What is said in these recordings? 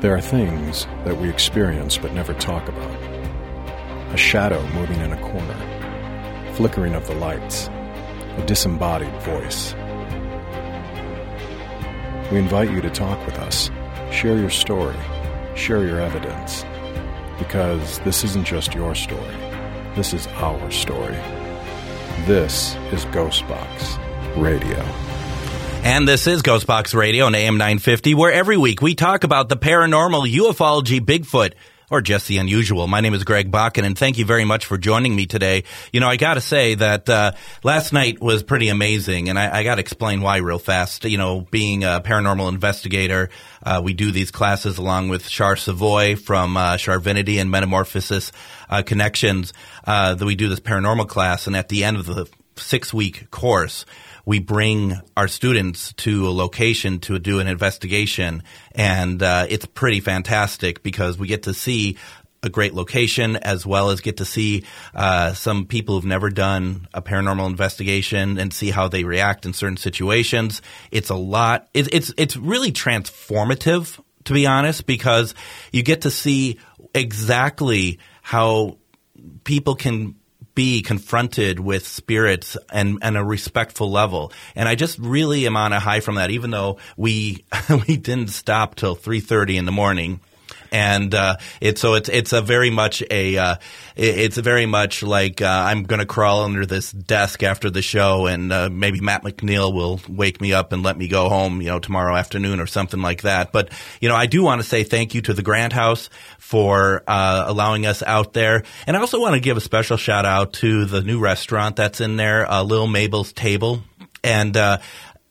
There are things that we experience but never talk about. A shadow moving in a corner, flickering of the lights, a disembodied voice. We invite you to talk with us, share your story, share your evidence, because this isn't just your story, this is our story. This is Ghostbox Radio. And this is Ghostbox Radio on AM 950, where every week we talk about the paranormal, ufology, Bigfoot, or just the unusual. My name is Greg Bakken, and thank you very much for joining me today. You know, I got to say that uh, last night was pretty amazing, and I, I got to explain why real fast. You know, being a paranormal investigator, uh, we do these classes along with Char Savoy from uh, Charvinity and Metamorphosis uh, Connections. Uh, that we do this paranormal class, and at the end of the six week course, we bring our students to a location to do an investigation, and uh, it's pretty fantastic because we get to see a great location as well as get to see uh, some people who've never done a paranormal investigation and see how they react in certain situations. It's a lot. It, it's it's really transformative to be honest because you get to see exactly how people can be confronted with spirits and, and a respectful level. And I just really am on a high from that, even though we we didn't stop till three thirty in the morning and uh, it's so it's it's a very much a uh, it's very much like uh, I'm going to crawl under this desk after the show, and uh, maybe Matt McNeil will wake me up and let me go home, you know, tomorrow afternoon or something like that. But you know, I do want to say thank you to the Grant House for uh, allowing us out there, and I also want to give a special shout out to the new restaurant that's in there, uh, Lil Mabel's Table, and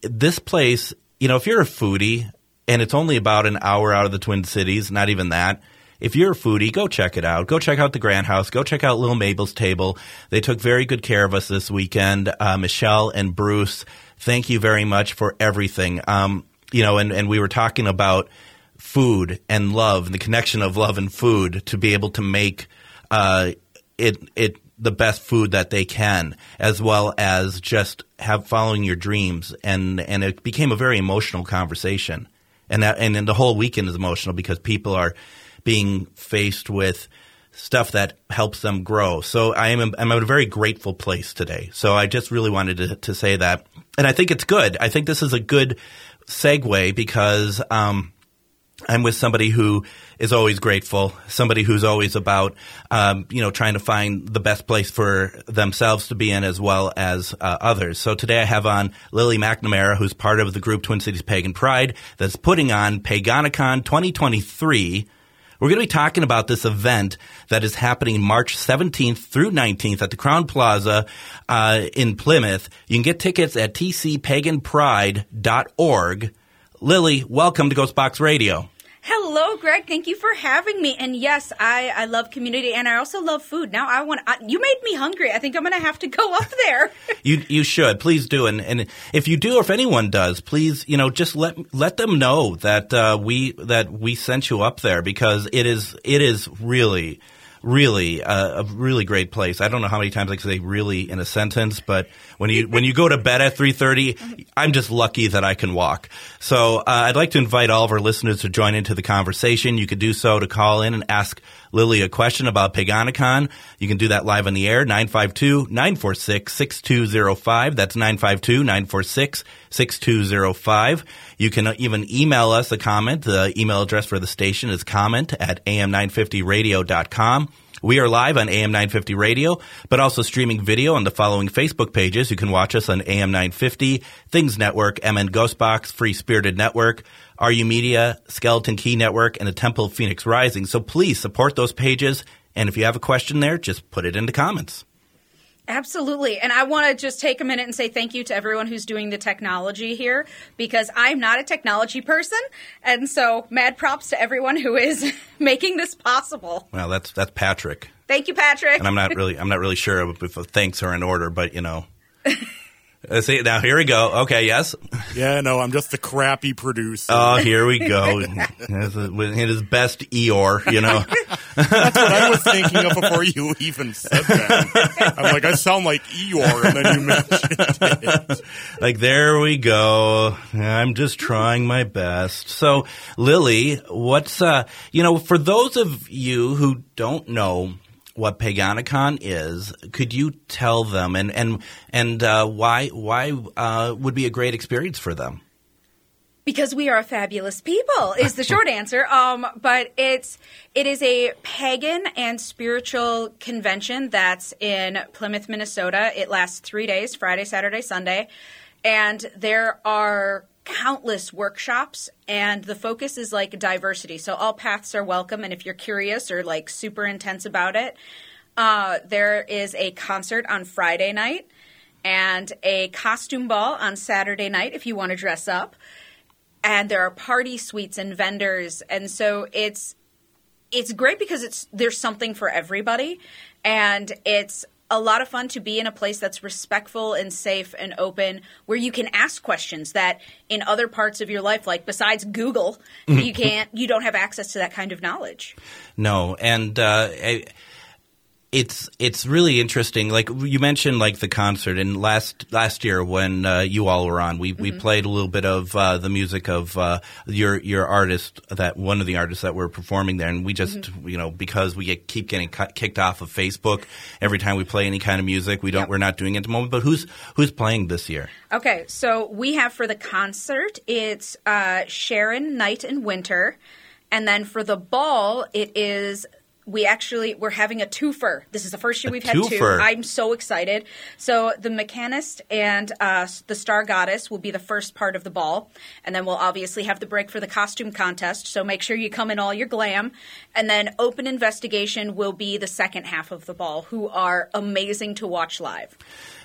this place. You know, if you're a foodie, and it's only about an hour out of the Twin Cities, not even that. If you're a foodie, go check it out. Go check out the Grant House. Go check out Little Mabel's Table. They took very good care of us this weekend. Uh, Michelle and Bruce, thank you very much for everything. Um, you know, and, and we were talking about food and love and the connection of love and food to be able to make uh, it it the best food that they can, as well as just have following your dreams. And and it became a very emotional conversation and that and then the whole weekend is emotional because people are being faced with stuff that helps them grow. So I am I'm at a very grateful place today. So I just really wanted to, to say that, and I think it's good. I think this is a good segue because um, I'm with somebody who is always grateful, somebody who's always about, um, you know, trying to find the best place for themselves to be in as well as uh, others. So today I have on Lily McNamara, who's part of the group Twin Cities Pagan Pride that's putting on Paganicon 2023. We're going to be talking about this event that is happening March 17th through 19th at the Crowne Plaza uh, in Plymouth. You can get tickets at tcpaganpride.org. Lily, welcome to Ghostbox Radio. Hello, Greg. Thank you for having me. And yes, I, I love community and I also love food. Now I want I, you made me hungry. I think I'm going to have to go up there. you you should. Please do. And and if you do or if anyone does, please, you know, just let let them know that uh, we that we sent you up there because it is it is really really uh, a really great place. I don't know how many times I can say really in a sentence, but when you when you go to bed at three thirty, I'm just lucky that I can walk. So uh, I'd like to invite all of our listeners to join into the conversation. You could do so to call in and ask Lily a question about Paganicon. You can do that live on the air, 952-946-6205. That's 952-946-6205. You can even email us a comment. The email address for the station is comment at am950radio.com. We are live on AM 950 Radio, but also streaming video on the following Facebook pages. You can watch us on AM 950, Things Network, MN Ghostbox, Free Spirited Network, RU Media, Skeleton Key Network, and the Temple of Phoenix Rising. So please support those pages. And if you have a question there, just put it in the comments. Absolutely. And I want to just take a minute and say thank you to everyone who's doing the technology here because I'm not a technology person. And so mad props to everyone who is making this possible. Well, that's that's Patrick. Thank you, Patrick. And I'm not really I'm not really sure if, if thanks are in order, but you know. Uh, see, now here we go. Okay, yes. Yeah, no, I'm just the crappy producer. Oh, here we go. in his best Eeyore, you know. That's what I was thinking of before you even said that. I'm like, I sound like Eeyore, and then you mentioned it. Like, there we go. I'm just trying my best. So, Lily, what's, uh, you know, for those of you who don't know, what Paganicon is, could you tell them and and and uh, why why uh, would be a great experience for them? Because we are a fabulous people is the short answer. Um, but it's it is a pagan and spiritual convention that's in Plymouth, Minnesota. It lasts three days: Friday, Saturday, Sunday, and there are countless workshops and the focus is like diversity. So all paths are welcome and if you're curious or like super intense about it uh, there is a concert on friday night and a costume ball on saturday night if you want to dress up. And there are party suites and vendors and so it's it's great because it's there's something for everybody and it's a lot of fun to be in a place that's respectful and safe and open where you can ask questions that in other parts of your life like besides google you can't you don't have access to that kind of knowledge. No and uh, I, it's it's really interesting. Like you mentioned, like the concert, and last last year when uh, you all were on, we, mm-hmm. we played a little bit of uh, the music of uh, your your artist that one of the artists that were performing there, and we just mm-hmm. you know because we get, keep getting cut, kicked off of Facebook every time we play any kind of music, we don't yep. we're not doing it at the moment. But who's who's playing this year? Okay, so we have for the concert, it's uh, Sharon, Knight, and Winter. And then for the ball, it is we actually we're having a twofer. This is the first year we've had two. I'm so excited. So the mechanist and uh, the star goddess will be the first part of the ball, and then we'll obviously have the break for the costume contest. So make sure you come in all your glam, and then open investigation will be the second half of the ball, who are amazing to watch live.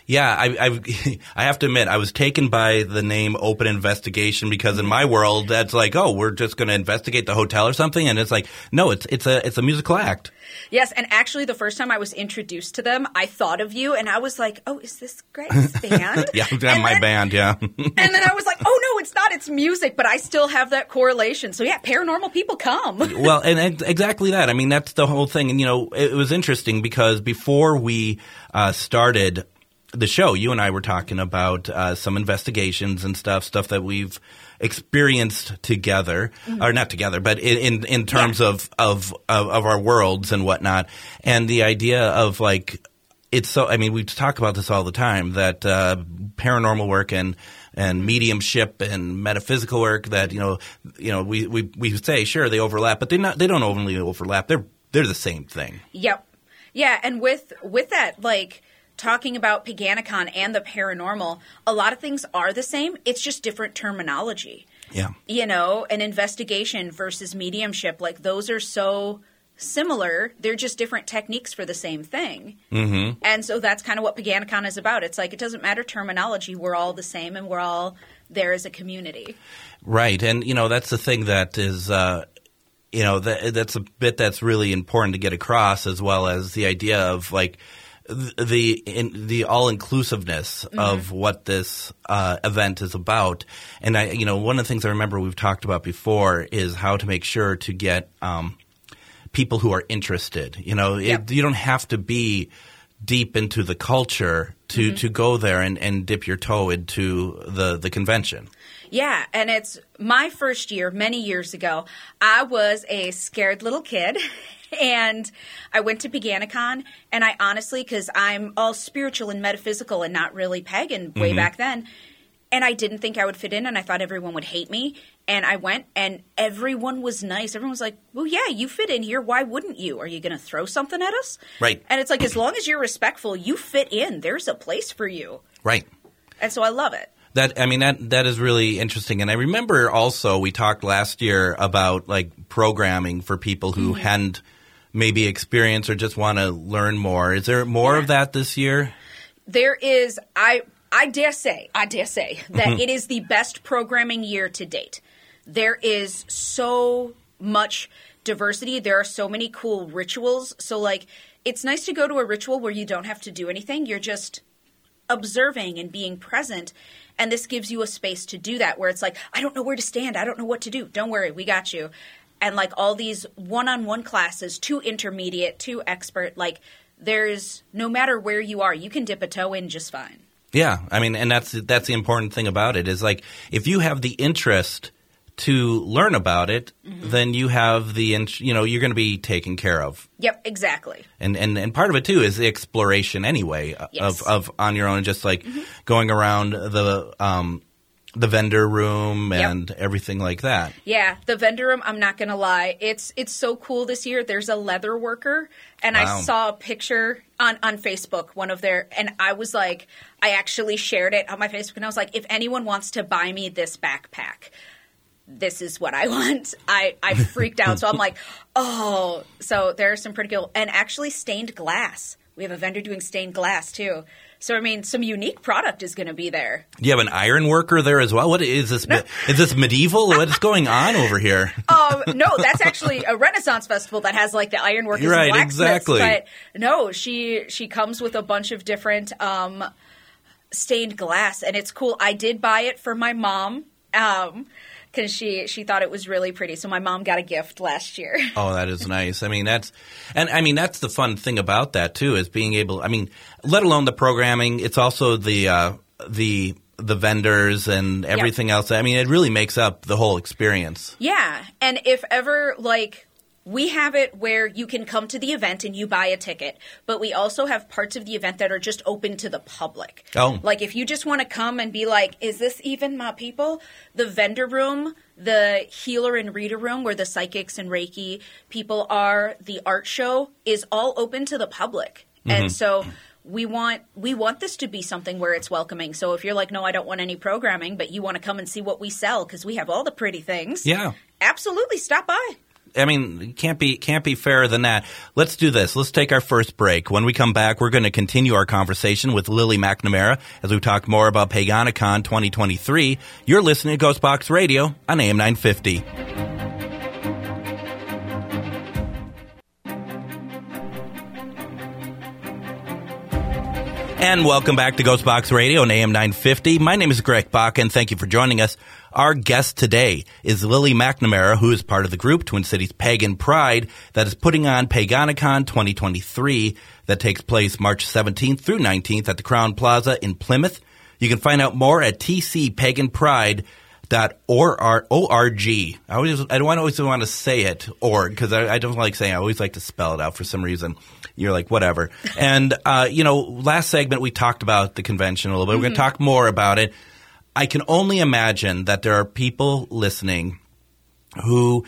Yeah, I, I, I have to admit, I was taken by the name Open Investigation because in my world, that's like, oh, we're just going to investigate the hotel or something, and it's like, no, it's it's a it's a musical act. Yes, and actually, the first time I was introduced to them, I thought of you, and I was like, oh, is this Greg's band? yeah, my then, band, yeah. and then I was like, oh no, it's not. It's music, but I still have that correlation. So yeah, paranormal people come. well, and exactly that. I mean, that's the whole thing. And you know, it was interesting because before we uh, started the show, you and I were talking about uh, some investigations and stuff, stuff that we've experienced together, mm-hmm. or not together, but in in, in terms yeah. of, of, of our worlds and whatnot, and the idea of like it's so. I mean, we talk about this all the time that uh, paranormal work and and mediumship and metaphysical work that you know you know we we, we say sure they overlap, but they not they don't only overlap. They're they're the same thing. Yep. Yeah, and with with that, like talking about Paganicon and the paranormal, a lot of things are the same. It's just different terminology. Yeah. You know, an investigation versus mediumship, like those are so similar. They're just different techniques for the same thing. Mm-hmm. And so that's kind of what Paganicon is about. It's like it doesn't matter terminology. We're all the same and we're all there as a community. Right. And, you know, that's the thing that is. Uh, you know that, that's a bit that's really important to get across, as well as the idea of like the in, the all inclusiveness mm-hmm. of what this uh, event is about. And I, you know, one of the things I remember we've talked about before is how to make sure to get um, people who are interested. You know, yep. it, you don't have to be deep into the culture to, mm-hmm. to go there and, and dip your toe into the, the convention. Yeah, and it's my first year many years ago. I was a scared little kid and I went to Paganicon, and I honestly, because I'm all spiritual and metaphysical and not really pagan way mm-hmm. back then, and I didn't think I would fit in, and I thought everyone would hate me. And I went, and everyone was nice. Everyone was like, "Well, yeah, you fit in here. Why wouldn't you? Are you going to throw something at us?" Right. And it's like, as long as you're respectful, you fit in. There's a place for you. Right. And so I love it. That I mean that that is really interesting, and I remember also we talked last year about like programming for people who mm-hmm. hadn't maybe experience or just want to learn more. Is there more yeah. of that this year? There is. I I dare say, I dare say that mm-hmm. it is the best programming year to date. There is so much diversity. There are so many cool rituals. So like, it's nice to go to a ritual where you don't have to do anything. You're just observing and being present. And this gives you a space to do that where it's like, I don't know where to stand. I don't know what to do. Don't worry, we got you. And like all these one on one classes, too intermediate, too expert, like there's no matter where you are, you can dip a toe in just fine. Yeah, I mean, and that's that's the important thing about it is like if you have the interest to learn about it, Mm-hmm. then you have the you know you're going to be taken care of. Yep, exactly. And, and and part of it too is the exploration anyway uh, Yes. of of on your own, just like going around the um the vendor room Yep. and everything like that. Yeah, the vendor room, I'm not going to lie. It's it's so cool this year. There's a leather worker and Wow. I saw a picture on on Facebook, one of their and I was like I actually shared it on my Facebook and I was like if anyone wants to buy me this backpack, this is what I want. I I freaked out. So I'm like, "Oh, so there's some pretty cool and actually stained glass. We have a vendor doing stained glass too. So I mean, some unique product is going to be there. Do You have an iron worker there as well. What is this? Is this medieval? What is going on over here? um, no, that's actually a Renaissance festival that has like the iron ironworkers Right, and exactly. But no, she she comes with a bunch of different um, stained glass, and it's cool. I did buy it for my mom because she she thought it was really pretty. So my mom got a gift last year. Oh, that is nice. I mean, that's, and I mean, that's the fun thing about that too, is being able, I mean, let alone the programming, it's also the, uh, the, the vendors and everything else. I mean, it really makes up the whole experience. Yeah, and if ever like we have it where you can come to the event and you buy a ticket, but we also have parts of the event that are just open to the public. Oh. Like if you just want to come and be like, is this even my people? The vendor room, the healer and reader room where the psychics and Reiki people are, the art show is all open to the public. And mm-hmm. so we want we want this to be something where it's welcoming. So if you're like, no, I don't want any programming, but you want to come and see what we sell because we have all the pretty things. Yeah. absolutely, stop by. I mean, can't be can't be fairer than that. Let's do this. Let's take our first break. When we come back, we're going to continue our conversation with Lily McNamara as we talk more about Paganicon 2023. You're listening to Ghostbox Radio on AM 950. And welcome back to Ghostbox Radio on AM 950. My name is Greg Bach, and thank you for joining us. Our guest today is Lily McNamara, who is part of the group Twin Cities Pagan Pride that is putting on Paganicon 2023 that takes place March 17th through 19th at the Crowne Plaza in Plymouth. You can find out more at tcpaganpride.org. I always, I don't always want to say it org because I, I don't like saying. it. I always like to spell it out for some reason. You're like whatever. and uh, you know, last segment we talked about the convention a little bit. We're going to talk more about it. I can only imagine that there are people listening who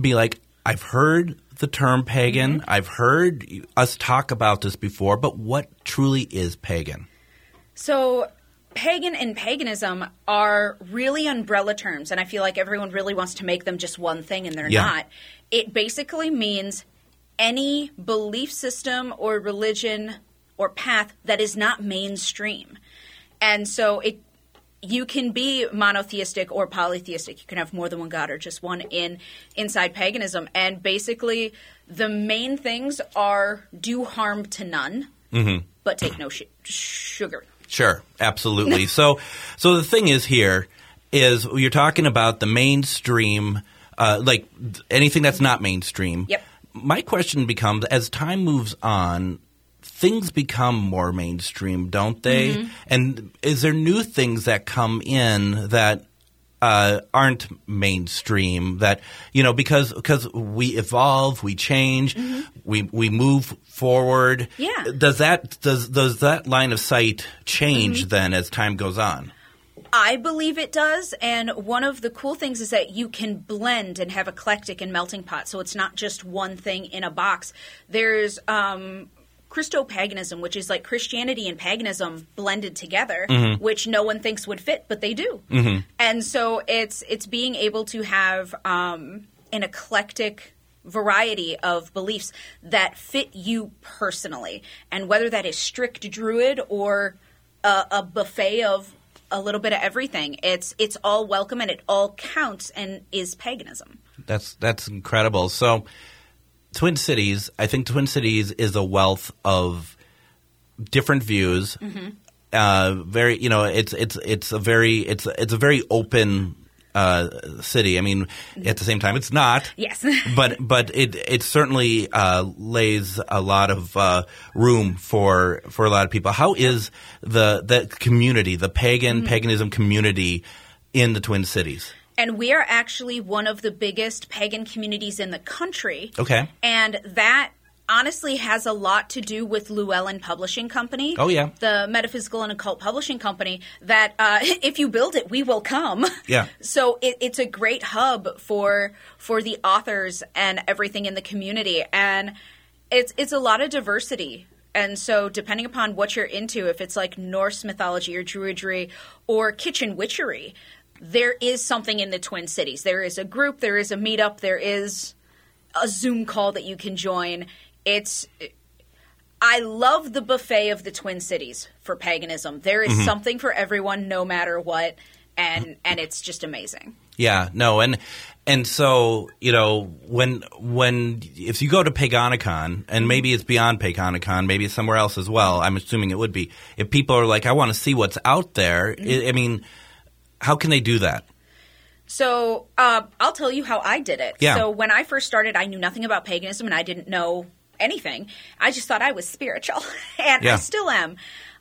be like, I've heard the term pagan. Mm-hmm. I've heard us talk about this before, but what truly is pagan? So, pagan and paganism are really umbrella terms, and I feel like everyone really wants to make them just one thing, and they're Yeah. not. It basically means any belief system or religion or path that is not mainstream. And so it you can be monotheistic or polytheistic. You can have more than one god or just one in inside paganism. And basically, the main things are do harm to none, but take no sh- sugar. Sure, absolutely. so, so the thing is here is you're talking about the mainstream, uh, like anything that's not mainstream. Yep. My question becomes: as time moves on, things become more mainstream, don't they? And is there new things that come in that uh, aren't mainstream that you know because because we evolve we change we we move forward Yeah. does that does does that line of sight change then as time goes on I believe it does, and one of the cool things is that you can blend and have eclectic and melting pot, so it's not just one thing in a box. There's um, Christo-paganism, which is like Christianity and paganism blended together, which no one thinks would fit, but they do. And so it's it's being able to have um, an eclectic variety of beliefs that fit you personally, and whether that is strict druid or a, a buffet of a little bit of everything. It's it's all welcome and it all counts and is paganism. that's that's incredible so twin cities i think twin cities is a wealth of different views uh, very you know it's it's it's a very it's it's a very open uh, city. I mean, at the same time, it's not. Yes. but but it it certainly uh, lays a lot of uh, room for for a lot of people. How is the the community, the pagan Mm-hmm. paganism community in the Twin Cities? And we are actually one of the biggest pagan communities in the country. Okay. And that honestly has a lot to do with Llewellyn Publishing Company. Oh, yeah. The Metaphysical and Occult Publishing Company that uh, if you build it, we will come. Yeah. So it, it's a great hub for for the authors and everything in the community. And it's it's a lot of diversity. And so, depending upon what you're into, if it's like Norse mythology or Druidry or kitchen witchery, there is something in the Twin Cities. There is a group, there is a meetup, there is a Zoom call that you can join. It's I love the buffet of the Twin Cities for paganism. There is mm-hmm. something for everyone no matter what and and it's just amazing. Yeah, no, and and so you know when when if you go to Paganicon, and maybe it's beyond Paganicon, maybe it's somewhere else as well. I'm assuming it would be. If people are like, I want to see what's out there. Mm-hmm. I, I mean, how can they do that? So uh, I'll tell you how I did it. Yeah. So when I first started, I knew nothing about paganism and I didn't know anything. I just thought I was spiritual, and Yeah. I still am.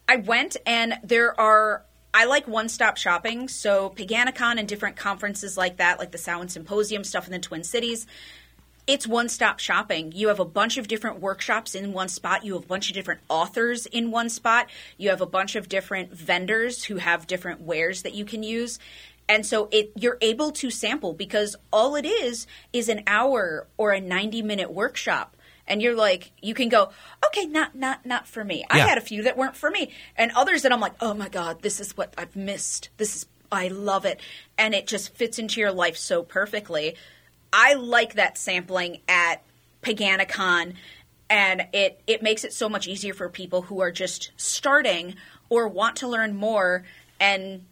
I went and there are. I like one stop shopping, so Paganicon and different conferences like that, like the Samhain Symposium stuff in the Twin Cities. It's one stop shopping. You have a bunch of different workshops in one spot. You have a bunch of different authors in one spot. You have a bunch of different vendors who have different wares that you can use. And so it you're able to sample because all it is is an hour or a 90 minute workshop. And you're like, you can go, okay, not not not for me. I had a few that weren't for me, and others that I'm like, oh my god, this is what I've missed. This is I love it, and it just fits into your life so perfectly. I like that sampling at Paganicon, and it it makes it so much easier for people who are just starting or want to learn more and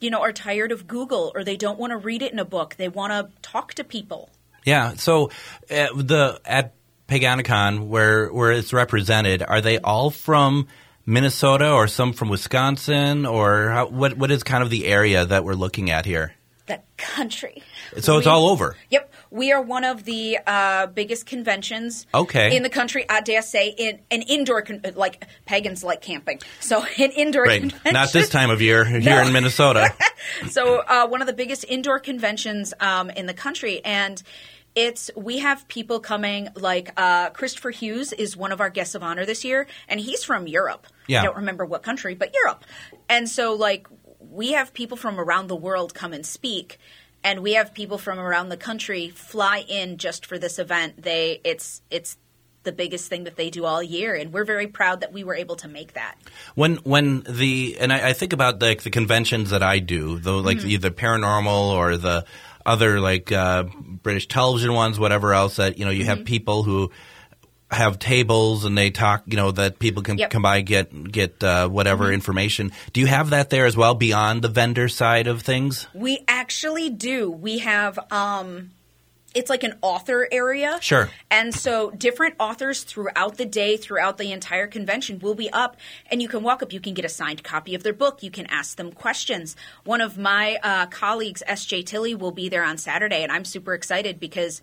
you know are tired of Google or they don't want to read it in a book. They want to talk to people. Yeah. So uh, the at Paganicon, where where it's represented, are they all from Minnesota or some from Wisconsin, or how, what what is kind of the area that we're looking at here? The country. So it's We- all over. Yep, we are one of the uh, biggest conventions. Okay. in the country. I dare say in an indoor con- like pagans like camping, so an indoor Right. convention. Not this time of year here No. in Minnesota. so uh, one of the biggest indoor conventions um, in the country, and it's we have people coming like uh, Kristoffer Hughes is one of our guests of honor this year, and he's from Europe. Yeah. I don't remember what country, but Europe, and so like we have people from around the world come and speak. And we have people from around the country fly in just for this event. They it's it's the biggest thing that they do all year, and we're very proud that we were able to make that. When when the and I, I think about like the conventions that I do, the like Mm-hmm. either paranormal or the other like uh, British television ones, whatever else that you know you Mm-hmm. have people who have tables and they talk, you know, that people can Yep. Mm-hmm. come by get get uh, whatever information. Do you have that there as well beyond the vendor side of things? We actually do. We have um it's like an author area. Sure. And so different authors throughout the day, throughout the entire convention will be up and you can walk up, you can get a signed copy of their book, you can ask them questions. One of my uh, colleagues, SJ Tilley, will be there on Saturday and I'm super excited because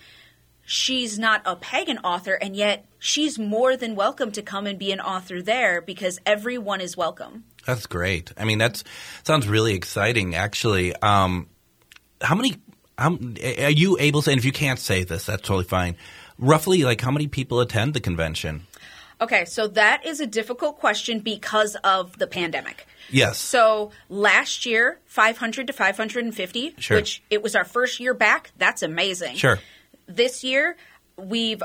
she's not a pagan author and yet she's more than welcome to come and be an author there because everyone is welcome. That's great. I mean, that's sounds really exciting. Actually, um, how many? Are you able to? And if you can't say this, that's totally fine. Roughly, like how many people attend the convention? Okay, so that is a difficult question because of the pandemic. Yes. So last year, 500 to 550, Sure. which it was our first year back. That's amazing. Sure. This year, we've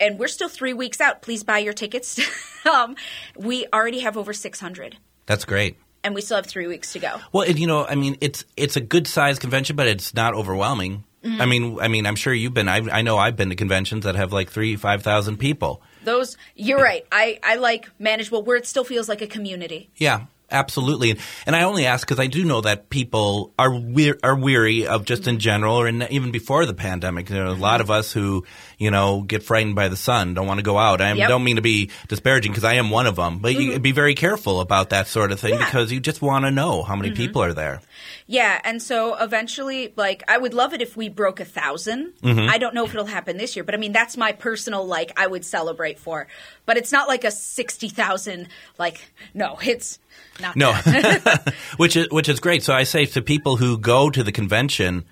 and we're still three weeks out. Please buy your tickets. um, we already have over 600, That's great. and we still have three weeks to go. Well, and, you know, I mean, it's it's a good sized convention, but it's not overwhelming. Mm-hmm. I mean, I mean, I'm sure you've been. I, I know I've been to conventions that have like three, five thousand people. Those, you're right. I, I like manageable where it still feels like a community. Yeah, absolutely. And, and I only ask because I do know that people are we- are weary of just in general, or in, even before the pandemic. There are a lot of us who, you know, get frightened by the sun, don't want to go out. I Yep. don't mean to be disparaging because I am one of them, but you be very careful about that sort of thing Yeah. because you just want to know how many people are there. Yeah, and so eventually, like, I would love it if we broke a 1000 Mm-hmm. I don't know if it'll happen this year, but I mean, that's my personal, like, I would celebrate for. But it's not like a 60,000, like, no, it's not. No, which is which is great. So I say to people who go to the convention,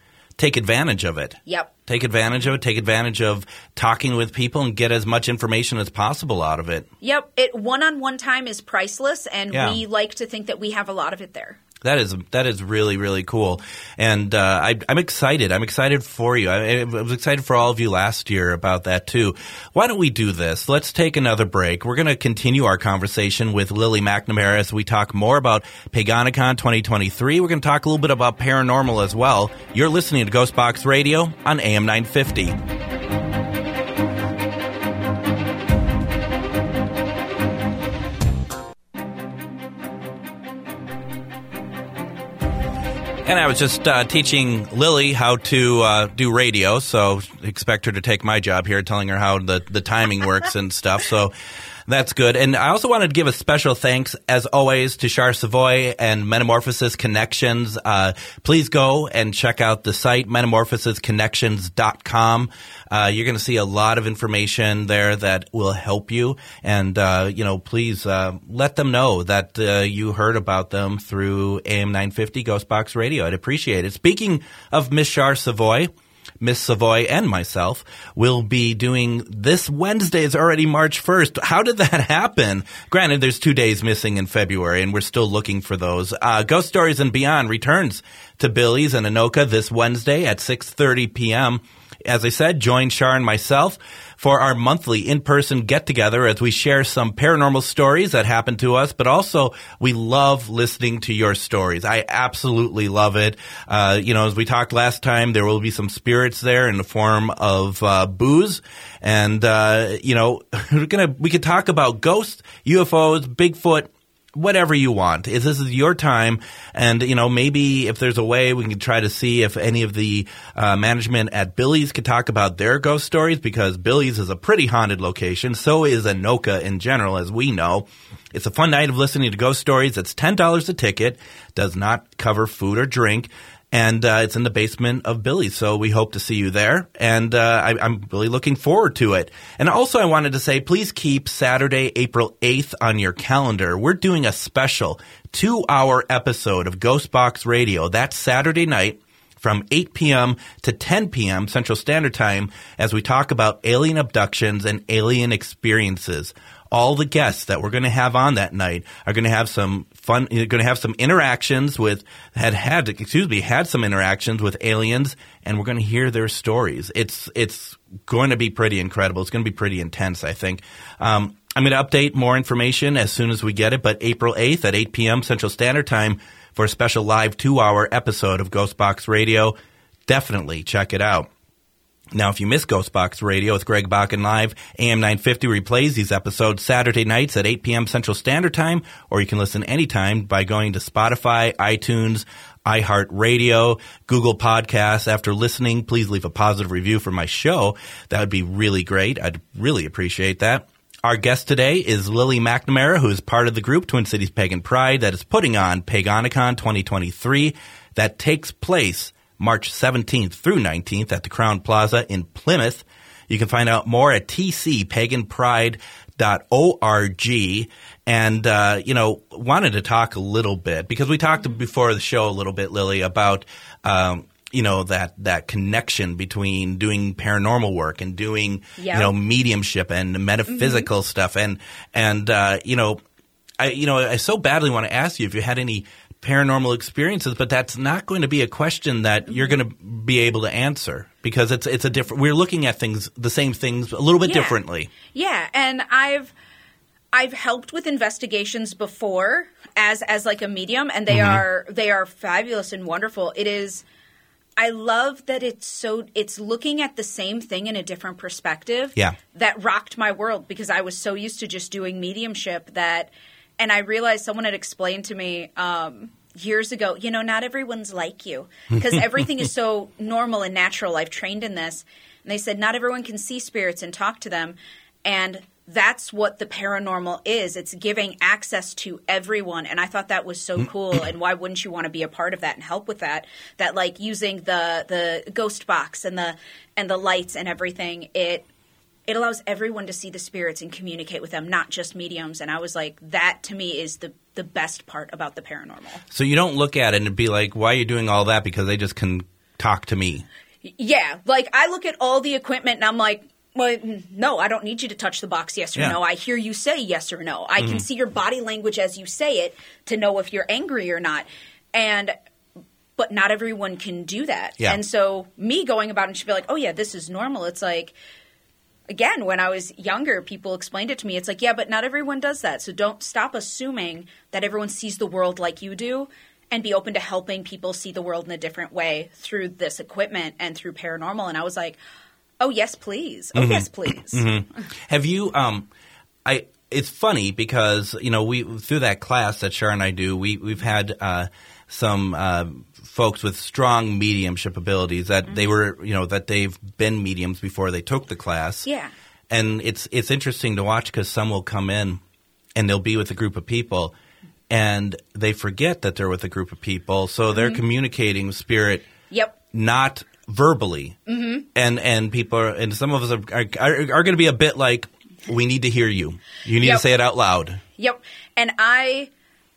take advantage of it. Yep. Take advantage of it. Take advantage of talking with people and get as much information as possible out of it. Yep. It one on one time is priceless, and Yeah. we like to think that we have a lot of it there. That is that is really really cool, and uh, I, I'm excited. I'm excited for you. I, I was excited for all of you last year about that too. Why don't we do this? Let's take another break. We're going to continue our conversation with Lily McNamara as we talk more about Paganicon 2023. We're going to talk a little bit about paranormal as well. You're listening to Ghostbox Radio on AM 950. And I was just uh, teaching Lily how to uh, do radio, so expect her to take my job here, telling her how the, the timing works and stuff. So that's good. And I also wanted to give a special thanks, as always, to Char Savoy and Metamorphosis Connections. Uh, please go and check out the site, metamorphosisconnections.com. Uh, you're going to see a lot of information there that will help you. And, uh, you know, please uh, let them know that uh, you heard about them through AM 950 Ghostbox Radio. I'd appreciate it. Speaking of Miss Char Savoy, Miss Savoy and myself will be doing this Wednesday is already March 1st. How did that happen? Granted, there's two days missing in February and we're still looking for those. Uh, Ghost Stories and Beyond returns to Billy's and Anoka this Wednesday at 6.30 p.m. As I said, join Char and myself for our monthly in-person get-together as we share some paranormal stories that happen to us, but also we love listening to your stories. I absolutely love it. Uh, you know, as we talked last time, there will be some spirits there in the form of uh, booze, and uh, you know, we're gonna we could talk about ghosts, UFOs, Bigfoot whatever you want. If this is your time, and you know maybe if there's a way we can try to see if any of the uh, management at Billy's could talk about their ghost stories because Billy's is a pretty haunted location. So is Anoka in general, as we know. It's a fun night of listening to ghost stories. It's ten dollars a ticket. Does not cover food or drink. And uh, it's in the basement of Billy's, so we hope to see you there. And uh, I, I'm really looking forward to it. And also, I wanted to say, please keep Saturday, April 8th on your calendar. We're doing a special two-hour episode of Ghostbox Radio. That's Saturday night from 8 p.m. to 10 p.m. Central Standard Time as we talk about alien abductions and alien experiences. All the guests that we're going to have on that night are going to have some fun. Going to have some interactions with had had excuse me had some interactions with aliens, and we're going to hear their stories. It's it's going to be pretty incredible. It's going to be pretty intense. I think. Um, I'm going to update more information as soon as we get it. But April 8th at 8 p.m. Central Standard Time for a special live two-hour episode of Ghostbox Radio. Definitely check it out. Now, if you miss Ghostbox Radio with Greg Bakken Live, AM 950 replays these episodes Saturday nights at 8 p.m. Central Standard Time, or you can listen anytime by going to Spotify, iTunes, iHeartRadio, Google Podcasts. After listening, please leave a positive review for my show. That would be really great. I'd really appreciate that. Our guest today is Lily McNamara, who is part of the group Twin Cities Pagan Pride that is putting on Paganicon 2023 that takes place March 17th through 19th at the Crowne Plaza in Plymouth. You can find out more at tcpaganpride.org. And, uh, you know, wanted to talk a little bit because we talked before the show a little bit, Lily, about, um, you know that that connection between doing paranormal work and doing Yeah. you know mediumship and metaphysical stuff and and uh, you know I you know I so badly want to ask you if you had any paranormal experiences, but that's not going to be a question that you're going to be able to answer because it's it's a different. We're looking at things the same things a little bit Yeah. differently. Yeah, and I've I've helped with investigations before as as like a medium and Mm-hmm. they are they are fabulous and wonderful. It is I love that it's so it's looking at the same thing in a different perspective. Yeah. That rocked my world because I was so used to just doing mediumship that and I realized someone had explained to me um, years ago, you know, not everyone's like you because everything is so normal and natural. I've trained in this. And they said not everyone can see spirits and talk to them. And that's what the paranormal is. It's giving access to everyone. And I thought that was so cool. And why wouldn't you want to be a part of that and help with that? That like using the the ghost box and the and the lights and everything, it it allows everyone to see the spirits and communicate with them, not just mediums. And I was like, that to me is the the best part about the paranormal. So you don't look at it and be like, why are you doing all that? Because they just can talk to me. Yeah, like I look at all the equipment and I'm like, well, no, I don't need you to touch the box yes or Yeah. no. I hear you say yes or no. I can mm-hmm. see your body language as you say it to know if you're angry or not. And but not everyone can do that. Yeah. And so me going about and should be like, "Oh yeah, this is normal." It's like again, when I was younger, people explained it to me. It's like, "Yeah, but not everyone does that." So don't stop assuming that everyone sees the world like you do and be open to helping people see the world in a different way through this equipment and through paranormal. And I was like, "Oh, yes, please. Oh, yes, please." Have you? Um, I. It's funny because you know we through that class that Char and I do, we we've had uh, some uh, folks with strong mediumship abilities that they were you know that they've been mediums before they took the class. Yeah. and it's it's interesting to watch because some will come in and they'll be with a group of people and they forget that they're with a group of people, so they're communicating with spirit Yep. not verbally, mm-hmm. and and people are, and some of us are are, are, are going to be a bit like, we need to hear you. You need Yep. to say it out loud. Yep. And I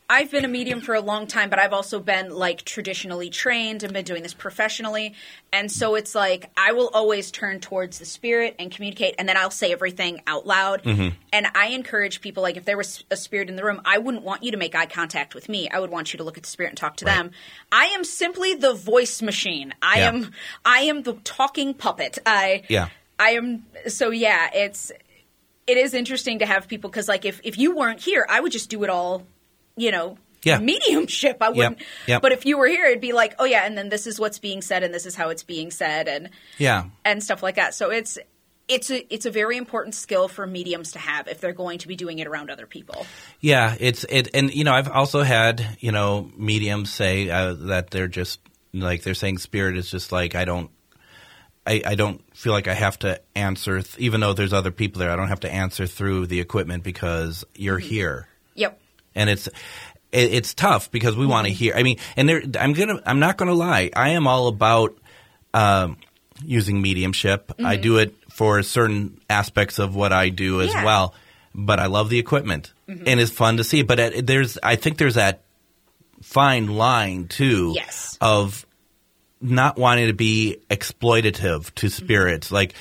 I've been a medium for a long time, but I've also been like traditionally trained and been doing this professionally. And so it's like I will always turn towards the spirit and communicate and then I'll say everything out loud. Mm-hmm. And I encourage people like if there was a spirit in the room, I wouldn't want you to make eye contact with me. I would want you to look at the spirit and talk to them. I am simply the voice machine. I Yeah. am I am the talking puppet. I Yeah. I am so yeah, it's it is interesting to have people because like if if you weren't here i would just do it all you know Yeah. mediumship i wouldn't Yep. but if you were here it'd be like oh yeah and then this is what's being said and this is how it's being said and Yeah, and stuff like that so it's it's a it's a very important skill for mediums to have if they're going to be doing it around other people yeah. It's it, and you know, I've also had you know mediums say uh, that they're just like they're saying spirit is just like I don't. I, I don't feel like I have to answer, th- even though there's other people there. I don't have to answer through the equipment because you're here. yep and it's it, it's tough because we want to mm-hmm. hear. I mean, and there, I'm gonna I'm not gonna lie. I am all about um, using mediumship. I mm-hmm. do it for certain aspects of what I do as Yeah. well. But I love the equipment, mm-hmm. and it's fun to see. But it, there's I think there's that fine line too Yes. of not wanting to be exploitative to spirits. Like,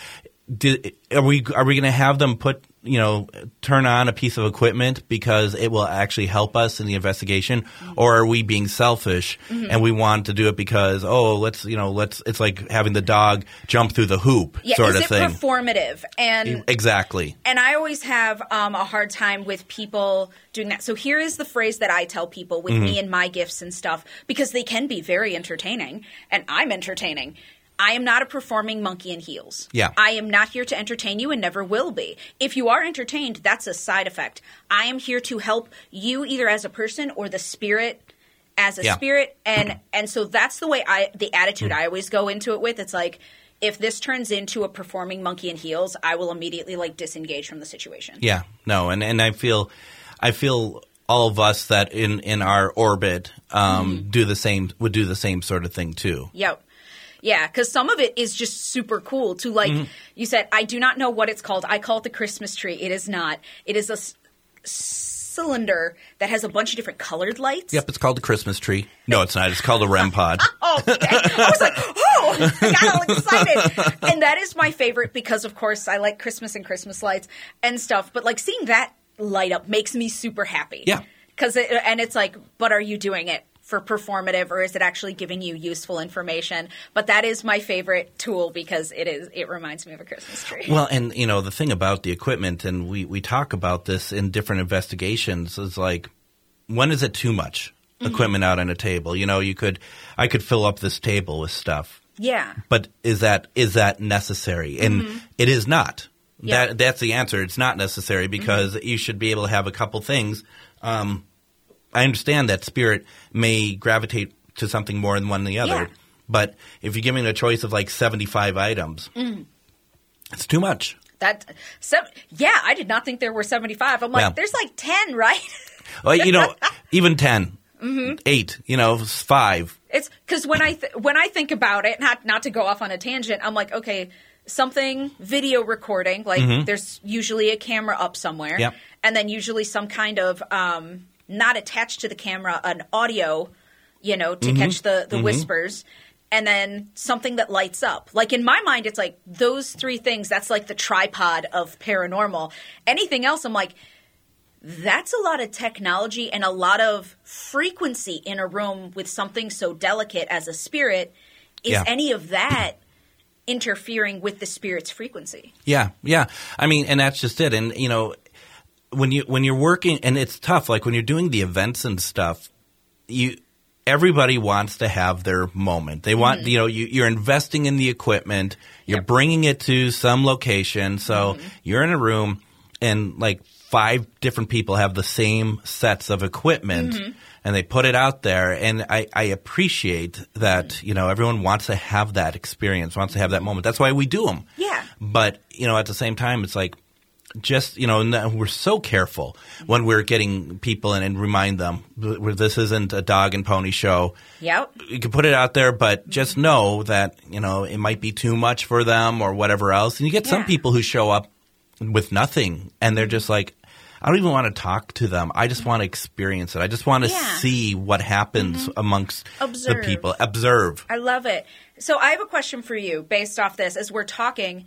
did, are we are we going to have them put you know turn on a piece of equipment because it will actually help us in the investigation, or are we being selfish and we want to do it because oh let's you know let's it's like having the dog jump through the hoop yeah sort is of it thing. performative and exactly. and I always have um, a hard time with people doing that. So here is the phrase that I tell people with Mm-hmm. me and my gifts and stuff because they can be very entertaining, and I'm entertaining. I am not a performing monkey in heels. Yeah. I am not here to entertain you and never will be. If you are entertained, that's a side effect. I am here to help you either as a person or the spirit as a Yeah. spirit and and so that's the way I the attitude I always go into it with. It's like if this turns into a performing monkey in heels, I will immediately like disengage from the situation. Yeah, no, and and I feel, I feel all of us that in in our orbit um, do the same would do the same sort of thing too. Yep. Yeah, because some of it is just super cool. To like Mm-hmm. you said, I do not know what it's called. I call it the Christmas tree. It is not. It is a s- cylinder that has a bunch of different colored lights. Yep, it's called the Christmas tree. No, it's not. It's called a REM pod. Oh, okay. I was like, oh, I got all excited. And that is my favorite because, of course, I like Christmas and Christmas lights and stuff. But like seeing that light up makes me super happy. Yeah. Because it, and it's like, but are you doing it for performative or is it actually giving you useful information? But that is my favorite tool because it is. It reminds me of a Christmas tree. Well, and you know the thing about the equipment, and we we talk about this in different investigations, is like when is it too much mm-hmm. equipment out on a table? You know, you could I could fill up this table with stuff, yeah. but is that is that necessary? And mm-hmm. it is not. Yeah. that that's the answer. It's not necessary mm-hmm. because you should be able to have a couple things. Um, I understand that spirit may gravitate to something more than one than the other, Yeah. but if you're giving a choice of like 75 items, Mm. it's too much. That so, yeah, I did not think there were seventy five. I'm like, Yeah. there's like ten, right? Well, you know, even 10, Mm-hmm. eight, you know, five. It's because when I th- when I think about it, not not to go off on a tangent, I'm like, okay, something video recording. Like, there's usually a camera up somewhere, Mm-hmm. Yep. and then usually some kind of um, not attached to the camera, an audio, you know, Mm-hmm. to catch the the whispers. And then something that lights up. Like in my mind, it's like those three things. That's like the tripod of paranormal. Anything else, I'm like, that's a lot of technology and a lot of frequency in a room with something so delicate as a spirit. Is Yeah. any of that interfering with the spirit's frequency? Yeah, yeah. I mean, and that's just it. And you know, when you when you're working, and it's tough. Like when you're doing the events and stuff, you everybody wants to have their moment. They want mm-hmm. you know you, you're investing in the equipment. You're Yep. bringing it to some location, so mm-hmm. you're in a room, and like five different people have the same sets of equipment. Mm-hmm. And they put it out there, and I, I appreciate that. You know, everyone wants to have that experience, wants to have that moment. That's why we do them. Yeah. But you know, at the same time, it's like just you know, we're so careful when we're getting people in and remind them this isn't a dog and pony show. Yep. You can put it out there, but just know that you know it might be too much for them or whatever else. And you get some people who show up with nothing, and they're just like. I don't even want to talk to them. I just want to experience it. I just want to Yeah. Mm-hmm. see what happens amongst Observe. the people. Observe. I love it. So I have a question for you based off this. As we're talking,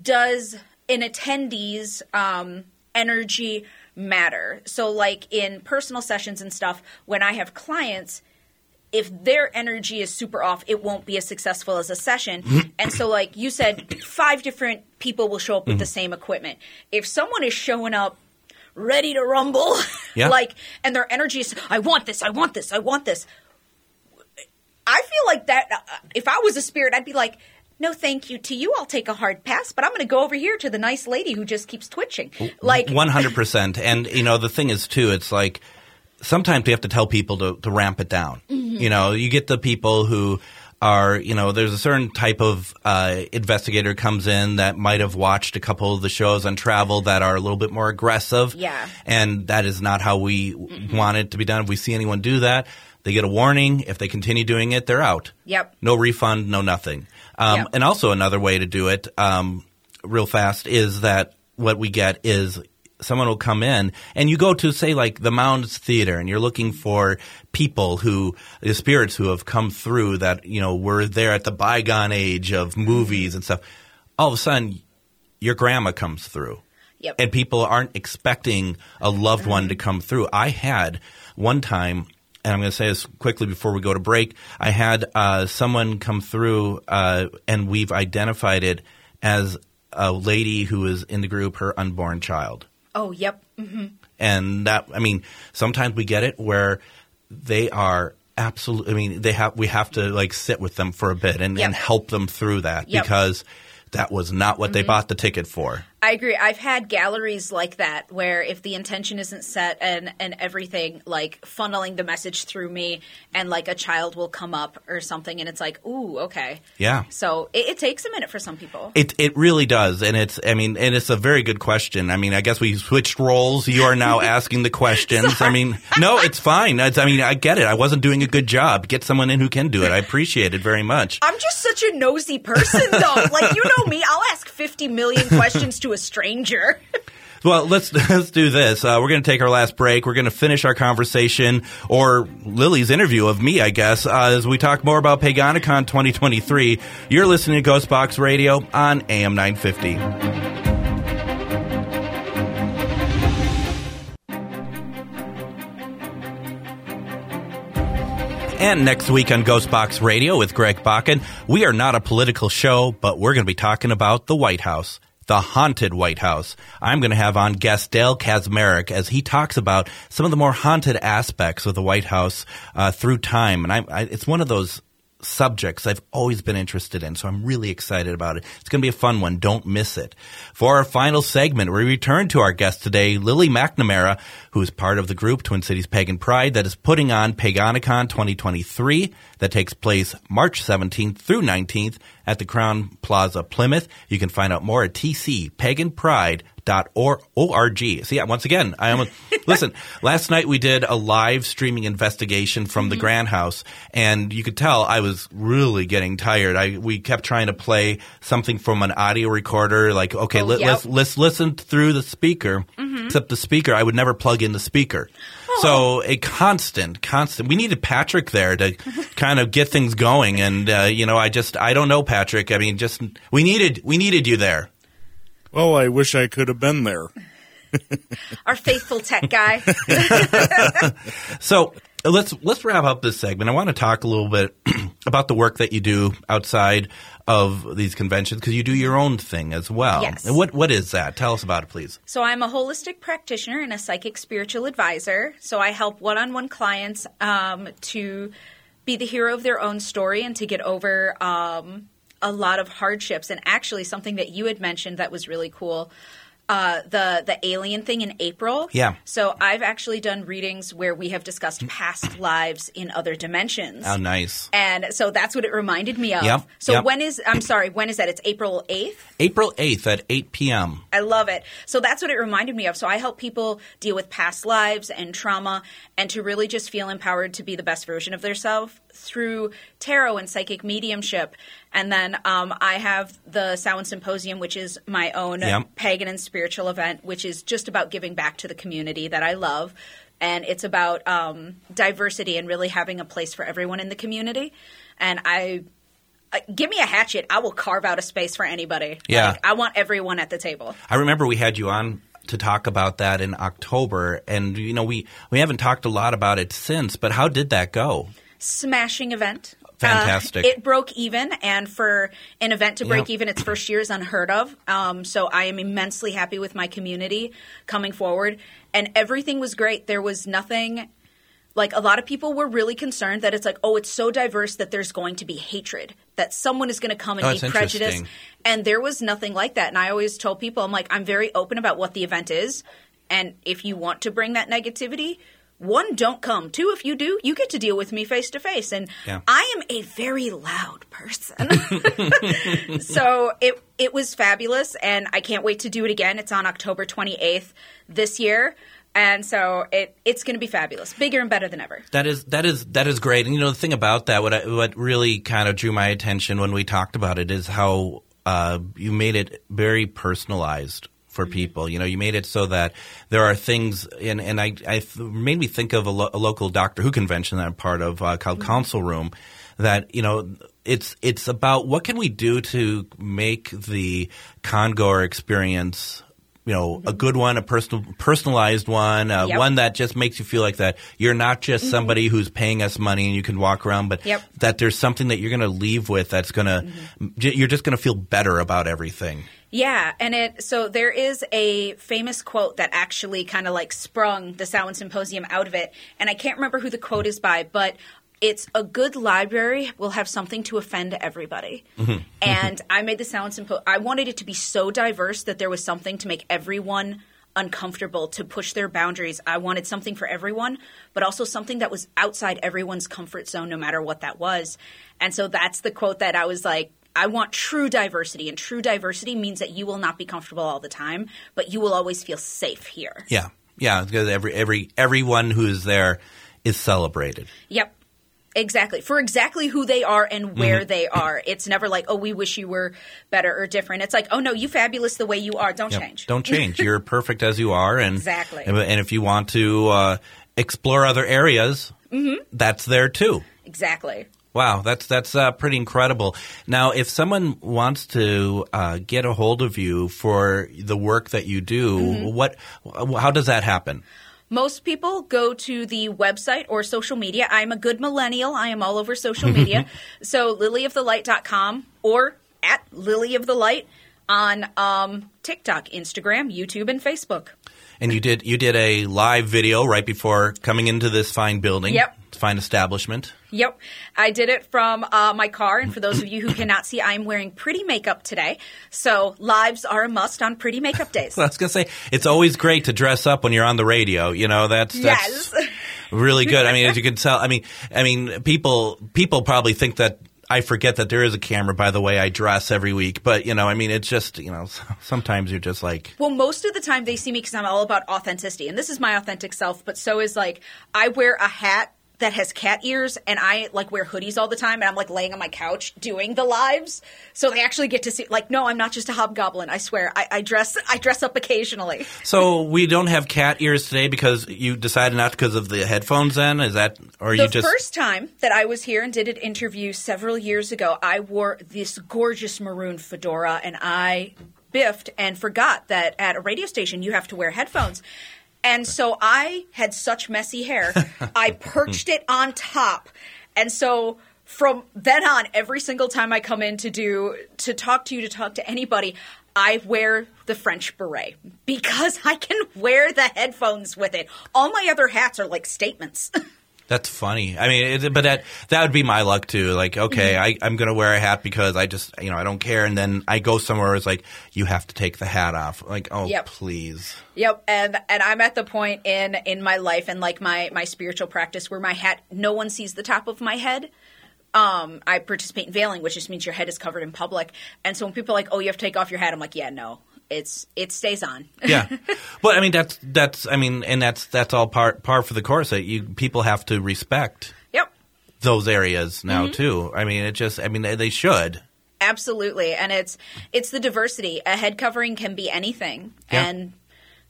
does an attendee's um, energy matter? So, like in personal sessions and stuff, when I have clients, if their energy is super off, it won't be as successful as a session. and so, like you said, five different people will show up with the same equipment. If someone is showing up ready to rumble, Yeah. like, and their energy is, I want this, I want this, I want this. I feel like that. Uh, if I was a spirit, I'd be like, "No, thank you to you. I'll take a hard pass, but I'm going to go over here to the nice lady who just keeps twitching." Like, One hundred percent. And you know, the thing is too, it's like sometimes we have to tell people to, to ramp it down. Mm-hmm. You know, you get the people who are, you know, there's a certain type of uh, investigator comes in that might have watched a couple of the shows on travel that are a little bit more aggressive. Yeah. And that is not how we want it to be done. If we see anyone do that, they get a warning. If they continue doing it, they're out. Yep. No refund, no nothing. Um, Yep. And also another way to do it, um, real fast, is that what we get is someone will come in and you go to say like the Mounds Theater and you're looking for people who the spirits who have come through that you know were there at the bygone age of movies and stuff. All of a sudden, your grandma comes through. Yep. And people aren't expecting a loved one to come through. I had one time, and I'm going to say this quickly before we go to break. I had uh, someone come through, uh, and we've identified it as a lady who is in the group, her unborn child. oh, yep. And that, I mean, sometimes we get it where they are absolutely. I mean, they have we have to like sit with them for a bit and, Yep. and help them through that Yep. because that was not what they bought the ticket for. I agree. I've had galleries like that where if the intention isn't set and and everything like funneling the message through me and like a child will come up or something and it's like, ooh, okay. Yeah. So it, it takes a minute for some people. It it really does, and it's I mean, and it's a very good question. I mean, I guess we switched roles. You are now asking the questions. I mean, no, it's fine. It's, I mean, I get it. I wasn't doing a good job. Get someone in who can do it. I appreciate it very much. I'm just such a nosy person, though. like you know me, I'll ask 50 million questions to a stranger. Well, let's let's do this. Uh, we're going to take our last break. We're going to finish our conversation, or Lily's interview of me, I guess, uh, as we talk more about Paganicon 2023. You're listening to Ghostbox Radio on AM 950. And next week on Ghostbox Radio with Greg Bakken, we are not a political show, but we're going to be talking about the White House, the haunted White House. I'm going to have on guest Dale Kaczmarek as he talks about some of the more haunted aspects of the White House uh, through time. And I, I, it's one of those subjects I've always been interested in, so I'm really excited about it. It's going to be a fun one. Don't miss it. For our final segment, we return to our guest today, Lily McNamara, who is part of the group Twin Cities Pagan Pride that is putting on Paganicon 2023 that takes place March 17th through 19th at the Crowne Plaza, Plymouth. You can find out more at tcpaganpride.com dot or org. See, once again, I almost listen. Last night we did a live streaming investigation from the mm-hmm. Grant House, and you could tell I was really getting tired. I we kept trying to play something from an audio recorder, like okay, Oh, let, yep. let's let's listen through the speaker. Mm-hmm. Except the speaker, I would never plug in the speaker. So a constant, constant. We needed Patrick there to kind of get things going, and uh, you know, I just I don't know Patrick. I mean, just we needed we needed you there. Well, I wish I could have been there. Our faithful tech guy. So let's let's wrap up this segment. I want to talk a little bit about the work that you do outside of these conventions because you do your own thing as well. Yes. And what what is that? Tell us about it, please. So I'm a holistic practitioner and a psychic spiritual advisor. So I help one-on-one clients um, to be the hero of their own story and to get over um, a lot of hardships. And actually, something that you had mentioned that was really cool. Uh, the the alien thing in April. Yeah. So I've actually done readings where we have discussed past lives in other dimensions. Oh, nice. and so that's what it reminded me of. Yep, So yep. when is I'm sorry, when is that? It's April 8th. April eighth at eight p.m. I love it. So that's what it reminded me of. So I help people deal with past lives and trauma and to really just feel empowered to be the best version of themselves through tarot and psychic mediumship. And then um, I have the Samhain Symposium, which is my own Yep. pagan and spiritual event, which is just about giving back to the community that I love. And it's about um, diversity and really having a place for everyone in the community. And I. Uh, give me a hatchet. I will carve out a space for anybody. Yeah. Like, I want everyone at the table. I remember we had you on to talk about that in October, and you know we we haven't talked a lot about it since. But how did that go? Smashing event. Fantastic. Uh, it broke even, and for an event to break Yeah. even its first year is unheard of. Um, so I am immensely happy with my community coming forward, and everything was great. There was nothing. Like a lot of people were really concerned that it's like, oh, it's so diverse that there's going to be hatred, that someone is going to come and Oh, be prejudiced. And there was nothing like that. And I always told people, I'm like, I'm very open about what the event is. And if you want to bring that negativity, one, don't come. Two, if you do, you get to deal with me face to face. And Yeah. I am a very loud person. so it it was fabulous and I can't wait to do it again. It's on October 28th this year. And so it it's going to be fabulous. Bigger and better than ever. That is that is that is great. And you know the thing about that, what I, what really kind of drew my attention when we talked about it is how uh, you made it very personalized for people. You know, you made it so that there are things, and and I, I made me think of a, lo- a local Doctor Who convention that I'm part of uh, called CONsole Room. That you know, it's it's about what can we do to make the Congoer experience you know, a good one, a personal, personalized one, uh, Yep. one that just makes you feel like that you're not just somebody who's paying us money and you can walk around, but Yep. that there's something that you're going to leave with that's going to, j- you're just going to feel better about everything. Yeah, and it so there is a famous quote that actually kind of like sprung the Samhain Symposium out of it, and I can't remember who the quote is by, but it's a good library will have something to offend everybody. Mm-hmm. and I made the Samhain Symposium. I wanted it to be so diverse that there was something to make everyone uncomfortable to push their boundaries. I wanted something for everyone, but also something that was outside everyone's comfort zone, no matter what that was. And so that's the quote that I was like, I want true diversity, and true diversity means that you will not be comfortable all the time, but you will always feel safe here. Yeah. Yeah. Because every, every, everyone who's there is celebrated. Yep. Exactly. For exactly who they are and where Mm-hmm. they are. It's never like, oh, we wish you were better or different. It's like, oh, no, you fabulous the way you are. Don't Yep. change. Don't change. You're perfect as you are. And Exactly. And, and if you want to uh, explore other areas, Mm-hmm. that's there too. Exactly. Wow, that's that's uh, pretty incredible. Now, if someone wants to uh, get a hold of you for the work that you do, Mm-hmm. what, how does that happen? Most people go to the website or social media. I'm a good millennial. I am all over social media. so lilyofthelight.com or at Lily of the Light on um, TikTok, Instagram, YouTube, and Facebook. And you did you did a live video right before coming into this fine building. Yep. Fine establishment. Yep. I did it from uh, my car. And for those of you who cannot see, I'm wearing pretty makeup today. So lives are a must on pretty makeup days. well, I was going to say, it's always great to dress up when you're on the radio. You know, that's, that's Yes. really good. I mean, as you can tell, I mean, I mean, people, people probably think that I forget that there is a camera by the way I dress every week. But, you know, I mean, it's just, you know, sometimes you're just like, Well, most of the time they see me because I'm all about authenticity, and this is my authentic self. But so is like I wear a hat that has cat ears, and I like wear hoodies all the time, and I'm like laying on my couch doing the lives, so they actually get to see. Like, no, I'm not just a hobgoblin. I swear, I, I dress I dress up occasionally. so we don't have cat ears today because you decided not because of the headphones then? Is that, or The you just. first time that I was here and did an interview several years ago, I wore this gorgeous maroon fedora and I biffed and forgot that at a radio station you have to wear headphones. And so I had such messy hair, I perched it on top. And so from then on, every single time I come in to do to talk to you, to talk to anybody, I wear the French beret because I can wear the headphones with it. All my other hats are like statements. That's funny. I mean, it, but that that would be my luck too. Like, okay, I, I'm going to wear a hat because I just, you know, I don't care. And then I go somewhere where it's like, you have to take the hat off. Like, oh, Yep. please. Yep, and and I'm at the point in in my life and like my my spiritual practice where my hat no one sees the top of my head. Um, I participate in veiling, which just means your head is covered in public. And so when people are like, "Oh, you have to take off your hat," I'm like, "Yeah, no, it's it stays on." Yeah. well, I mean, that's that's. I mean, and that's that's all part par for the course. That you people have to respect yep, those areas now Mm-hmm. too. I mean, it just. I mean, they, they should. absolutely, and it's it's the diversity. A head covering can be anything, Yeah. and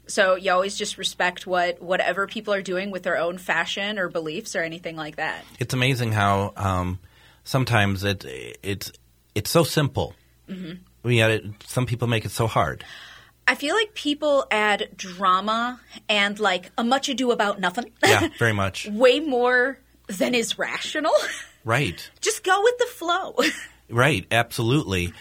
so you always just respect what whatever people are doing with their own fashion or beliefs or anything like that. It's amazing how um, sometimes it it's it's so simple. Mm-hmm. Yet it, some people make it so hard. I feel like people add drama and like a much ado about nothing. Yeah, very much. way more than is rational. Right. Just go with the flow. Right, absolutely.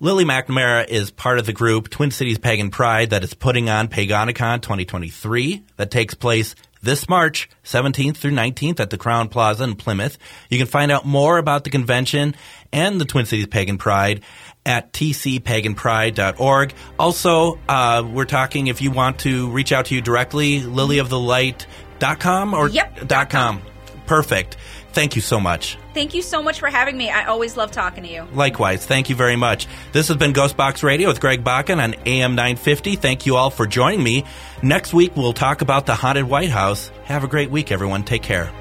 Lily McNamara is part of the group Twin Cities Pagan Pride that is putting on Paganicon 2023 that takes place this March 17th through 19th at the Crowne Plaza in Plymouth. You can find out more about the convention and the Twin Cities Pagan Pride at tcpaganpride.org. Also, uh, we're talking if you want to reach out to you directly, lilyofthelight.com or Yep, dot com. Perfect. Thank you so much. Thank you so much for having me. I always love talking to you. Likewise, thank you very much. This has been Ghostbox Radio with Greg Bakken on AM 950. Thank you all for joining me. Next week, we'll talk about the Haunted White House. Have a great week, everyone. Take care.